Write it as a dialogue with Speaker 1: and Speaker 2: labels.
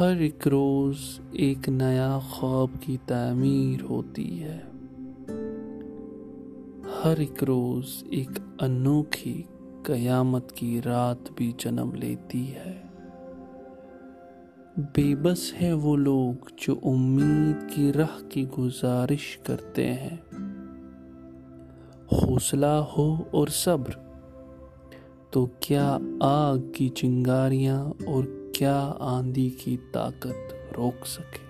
Speaker 1: हर एक रोज़ एक नया ख्वाब की तामीर होती है। हर एक रोज़ एक अनोखी कयामत की रात भी जन्म लेती है। बेबस है वो लोग जो उम्मीद की राह की गुजारिश करते हैं। हौसला हो और सब्र तो क्या आग की चिंगारियाँ और क्या आंधी की ताकत रोक सके?